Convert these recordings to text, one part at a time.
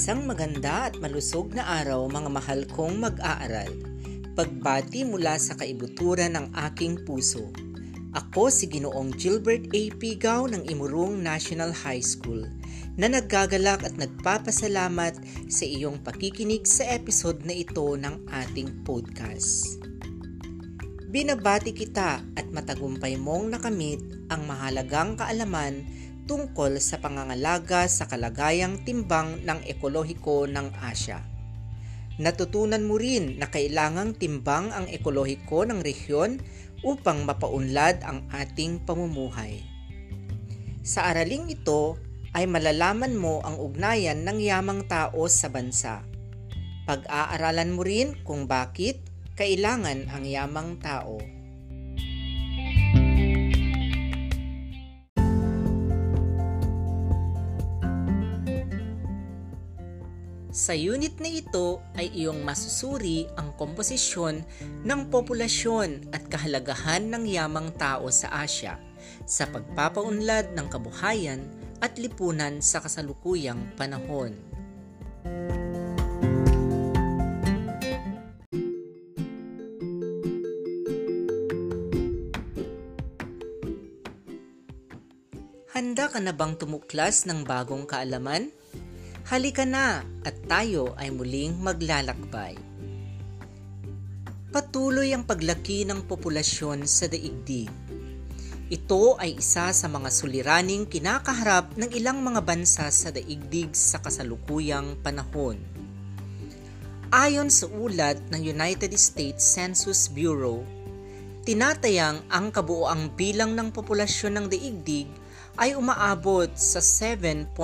Isang maganda at malusog na araw mga mahal kong mag-aaral. Pagbati mula sa kaibuturan ng aking puso. Ako si Ginoong Gilbert A. Pigaw ng Imurong National High School na naggagalak at nagpapasalamat sa iyong pakikinig sa episode na ito ng ating podcast. Binabati kita at matagumpay mong nakamit ang mahalagang kaalaman tungkol sa pangangalaga sa kalagayang timbang ng ekolohiko ng Asya. Natutunan mo rin na kailangang timbang ang ekolohiko ng rehiyon upang mapaunlad ang ating pamumuhay. Sa araling ito ay malalaman mo ang ugnayan ng yamang tao sa bansa. Pag-aaralan mo rin kung bakit kailangan ang yamang tao. Sa unit na ito ay iyong masusuri ang komposisyon ng populasyon at kahalagahan ng yamang tao sa Asya sa pagpapaunlad ng kabuhayan at lipunan sa kasalukuyang panahon. Handa ka na bang tumuklas ng bagong kaalaman? Halika na at tayo ay muling maglalakbay. Patuloy ang paglaki ng populasyon sa daigdig. Ito ay isa sa mga suliraning kinakaharap ng ilang mga bansa sa daigdig sa kasalukuyang panahon. Ayon sa ulat ng United States Census Bureau, tinatayang ang kabuoang bilang ng populasyon ng daigdig ay umaabot sa 7.005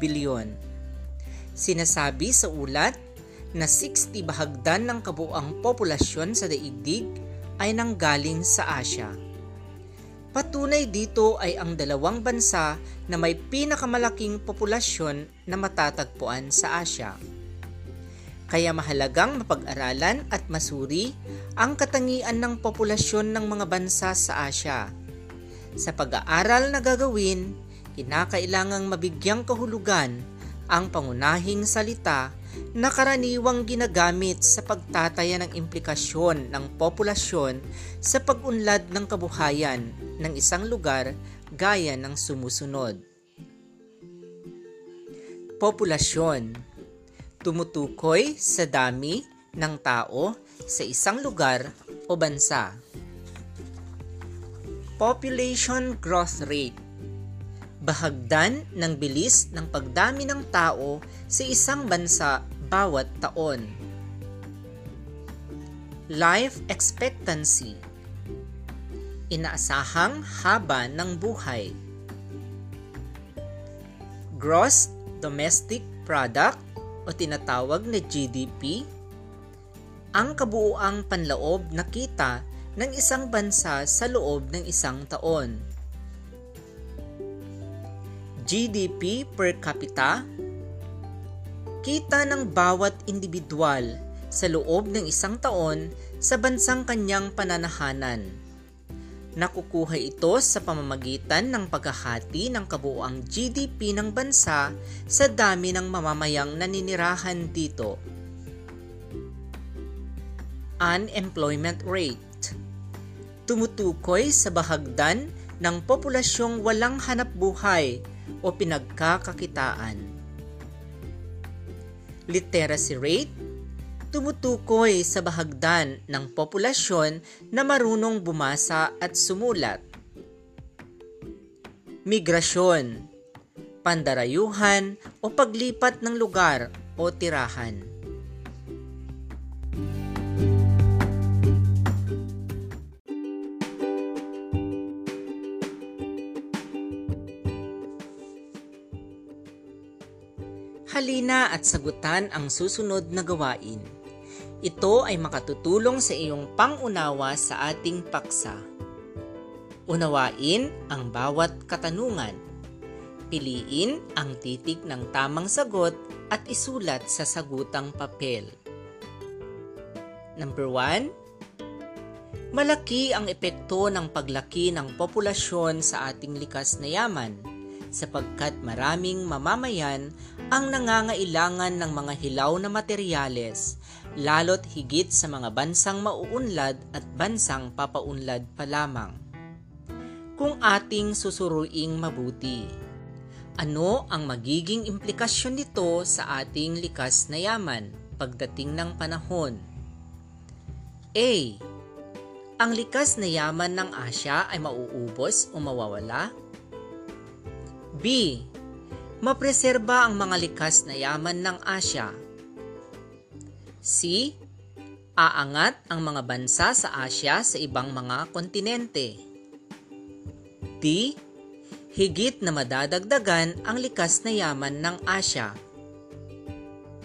bilyon. Sinasabi sa ulat na 60 bahagdan ng kabuang populasyon sa daigdig ay nanggaling sa Asya. Patunay dito ay ang dalawang bansa na may pinakamalaking populasyon na matatagpuan sa Asya. Kaya mahalagang mapag-aralan at masuri ang katangian ng populasyon ng mga bansa sa Asya sa pag-aaral na gagawin, kinakailangang mabigyang kahulugan ang pangunahing salita na karaniwang ginagamit sa pagtataya ng implikasyon ng populasyon sa pag-unlad ng kabuhayan ng isang lugar gaya ng sumusunod. Populasyon Tumutukoy sa dami ng tao sa isang lugar o bansa. Population Growth Rate Bahagdan ng bilis ng pagdami ng tao sa isang bansa bawat taon. Life Expectancy Inaasahang haba ng buhay. Gross Domestic Product o tinatawag na GDP ang kabuuang panloob na kita ng isang bansa sa loob ng isang taon. GDP per capita Kita ng bawat individual sa loob ng isang taon sa bansang kanyang pananahanan. Nakukuha ito sa pamamagitan ng paghahati ng kabuuang GDP ng bansa sa dami ng mamamayang naninirahan dito. Unemployment rate tumutukoy sa bahagdan ng populasyong walang hanap buhay o pinagkakakitaan. Literacy rate tumutukoy sa bahagdan ng populasyon na marunong bumasa at sumulat. Migrasyon, pandarayuhan o paglipat ng lugar o tirahan. At sagutan ang susunod na gawain. Ito ay makatutulong sa iyong pangunawa sa ating paksa. Unawain ang bawat katanungan. Piliin ang titik ng tamang sagot at isulat sa sagutang papel. Number 1. Malaki ang epekto ng paglaki ng populasyon sa ating likas na yaman sapagkat maraming mamamayan ang nangangailangan ng mga hilaw na materyales, lalo't higit sa mga bansang mauunlad at bansang papaunlad pa lamang. Kung ating susuruing mabuti, ano ang magiging implikasyon nito sa ating likas na yaman pagdating ng panahon? A. Ang likas na yaman ng Asya ay mauubos o mawawala? B mapreserba ang mga likas na yaman ng Asya. C. Aangat ang mga bansa sa Asya sa ibang mga kontinente. D. Higit na madadagdagan ang likas na yaman ng Asya.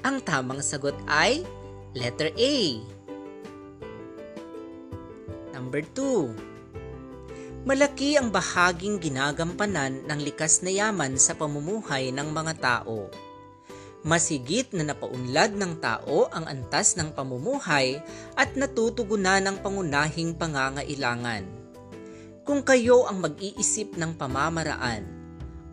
Ang tamang sagot ay letter A. Number 2 malaki ang bahaging ginagampanan ng likas na yaman sa pamumuhay ng mga tao. Masigit na napaunlad ng tao ang antas ng pamumuhay at natutugunan ng pangunahing pangangailangan. Kung kayo ang mag-iisip ng pamamaraan,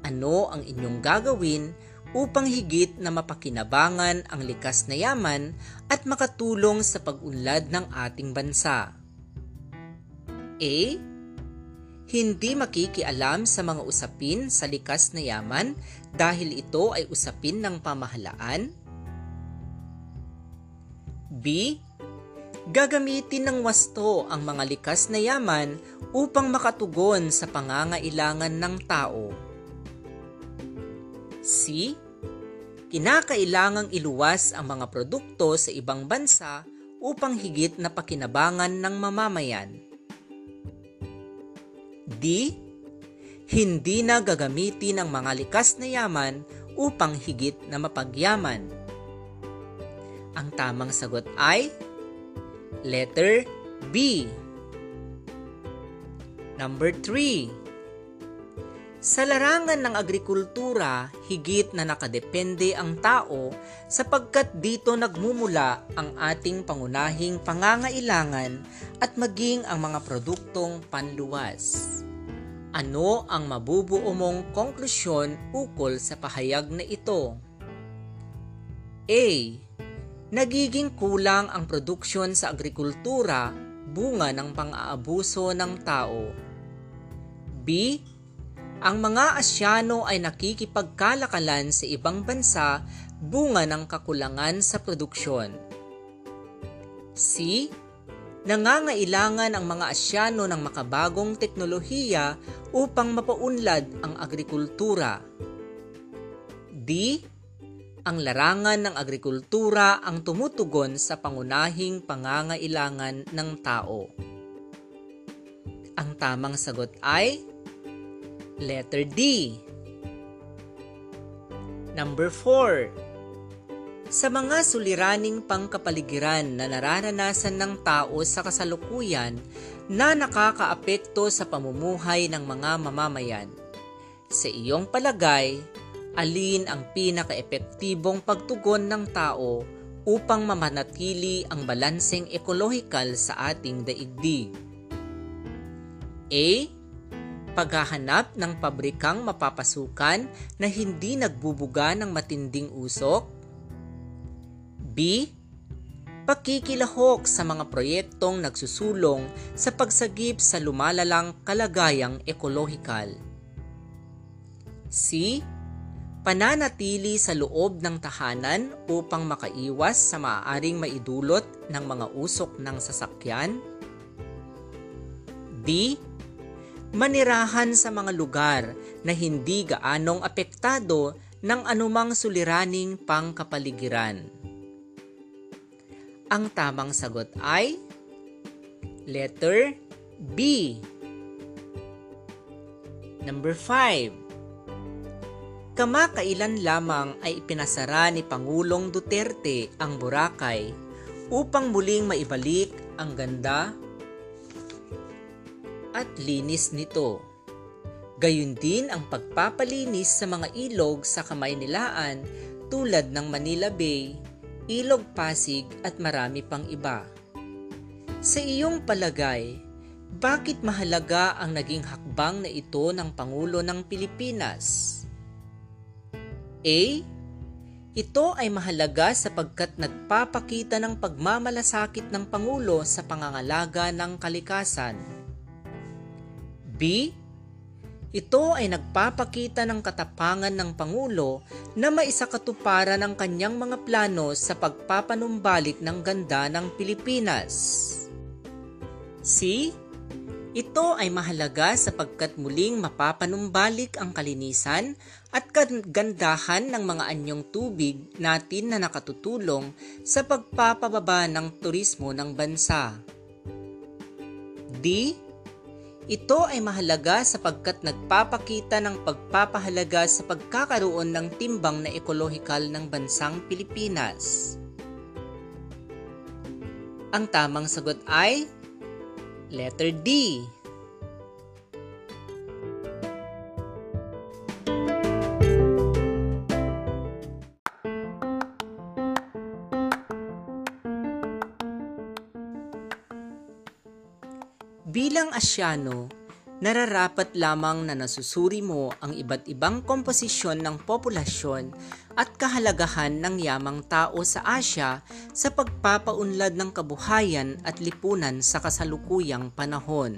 ano ang inyong gagawin upang higit na mapakinabangan ang likas na yaman at makatulong sa pag-unlad ng ating bansa? A hindi makikialam sa mga usapin sa likas na yaman dahil ito ay usapin ng pamahalaan? B. Gagamitin ng wasto ang mga likas na yaman upang makatugon sa pangangailangan ng tao. C. Kinakailangang iluwas ang mga produkto sa ibang bansa upang higit na pakinabangan ng mamamayan. D. Hindi na gagamitin ang mga likas na yaman upang higit na mapagyaman. Ang tamang sagot ay letter B. Number 3. Sa larangan ng agrikultura, higit na nakadepende ang tao sapagkat dito nagmumula ang ating pangunahing pangangailangan at maging ang mga produktong panluwas. Ano ang mabubuo mong konklusyon ukol sa pahayag na ito? A. Nagiging kulang ang produksyon sa agrikultura bunga ng pang-aabuso ng tao. B ang mga Asyano ay nakikipagkalakalan sa ibang bansa bunga ng kakulangan sa produksyon. C. Nangangailangan ang mga Asyano ng makabagong teknolohiya upang mapaunlad ang agrikultura. D. Ang larangan ng agrikultura ang tumutugon sa pangunahing pangangailangan ng tao. Ang tamang sagot ay Letter D. Number 4. Sa mga suliraning pangkapaligiran na nararanasan ng tao sa kasalukuyan na nakakaapekto sa pamumuhay ng mga mamamayan. Sa iyong palagay, alin ang pinaka-epektibong pagtugon ng tao upang mamanatili ang balanseng ekolohikal sa ating daigdig? A paghahanap ng pabrikang mapapasukan na hindi nagbubuga ng matinding usok. B. Pakikilahok sa mga proyektong nagsusulong sa pagsagip sa lumalalang kalagayang ekolohikal. C. Pananatili sa loob ng tahanan upang makaiwas sa maaaring maidulot ng mga usok ng sasakyan. D manirahan sa mga lugar na hindi gaanong apektado ng anumang suliraning pangkapaligiran. Ang tamang sagot ay letter B. Number 5. Kamakailan lamang ay ipinasara ni Pangulong Duterte ang Boracay upang muling maibalik ang ganda at linis nito. Gayun din ang pagpapalinis sa mga ilog sa Kamaynilaan tulad ng Manila Bay, Ilog Pasig at marami pang iba. Sa iyong palagay, bakit mahalaga ang naging hakbang na ito ng Pangulo ng Pilipinas? A. Ito ay mahalaga sapagkat nagpapakita ng pagmamalasakit ng Pangulo sa pangangalaga ng kalikasan. B. Ito ay nagpapakita ng katapangan ng Pangulo na maisakatuparan ang kanyang mga plano sa pagpapanumbalik ng ganda ng Pilipinas. C. Ito ay mahalaga sapagkat muling mapapanumbalik ang kalinisan at gandahan ng mga anyong tubig natin na nakatutulong sa pagpapababa ng turismo ng bansa. D. Ito ay mahalaga sapagkat nagpapakita ng pagpapahalaga sa pagkakaroon ng timbang na ekolohikal ng bansang Pilipinas. Ang tamang sagot ay Letter D. Bilang Asyano, nararapat lamang na nasusuri mo ang iba't ibang komposisyon ng populasyon at kahalagahan ng yamang tao sa Asya sa pagpapaunlad ng kabuhayan at lipunan sa kasalukuyang panahon.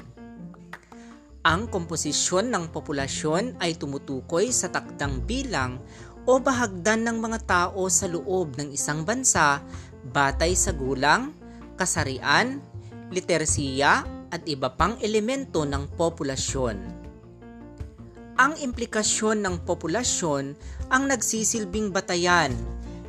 Ang komposisyon ng populasyon ay tumutukoy sa takdang bilang o bahagdan ng mga tao sa loob ng isang bansa batay sa gulang, kasarian, literasiya at iba pang elemento ng populasyon ang implikasyon ng populasyon ang nagsisilbing batayan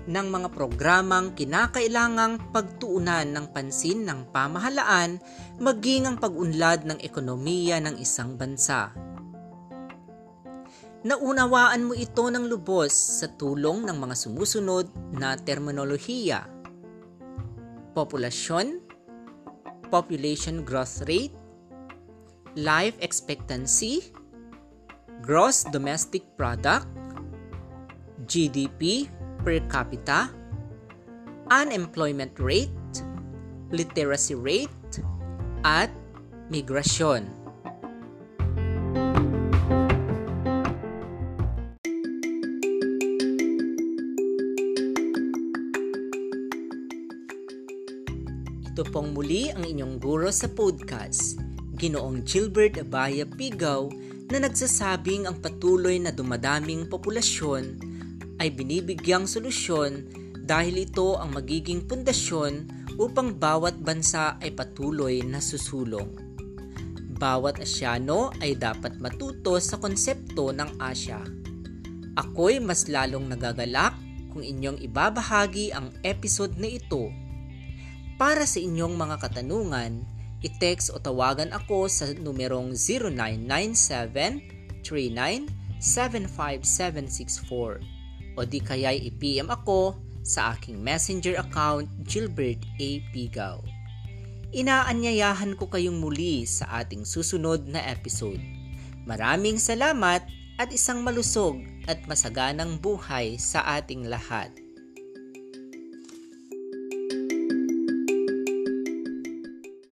ng mga programang kinakailangang pagtuunan ng pansin ng pamahalaan maging ang pag-unlad ng ekonomiya ng isang bansa. Naunawaan mo ito ng lubos sa tulong ng mga sumusunod na terminolohiya. Populasyon, population growth rate, life expectancy, gross domestic product, GDP per capita, unemployment rate, literacy rate, at migrasyon. Ang inyong guro sa podcast, Ginoong Gilbert Abaya Pigaw na nagsasabing ang patuloy na dumadaming populasyon ay binibigyang solusyon dahil ito ang magiging pundasyon upang bawat bansa ay patuloy na susulong. Bawat Asyano ay dapat matuto sa konsepto ng Asya. Ako'y mas lalong nagagalak kung inyong ibabahagi ang episode na ito. Para sa inyong mga katanungan, i-text o tawagan ako sa numerong 0997-39-75764 o di kaya'y i-PM ako sa aking messenger account Gilbert A. Pigaw. Inaanyayahan ko kayong muli sa ating susunod na episode. Maraming salamat at isang malusog at masaganang buhay sa ating lahat.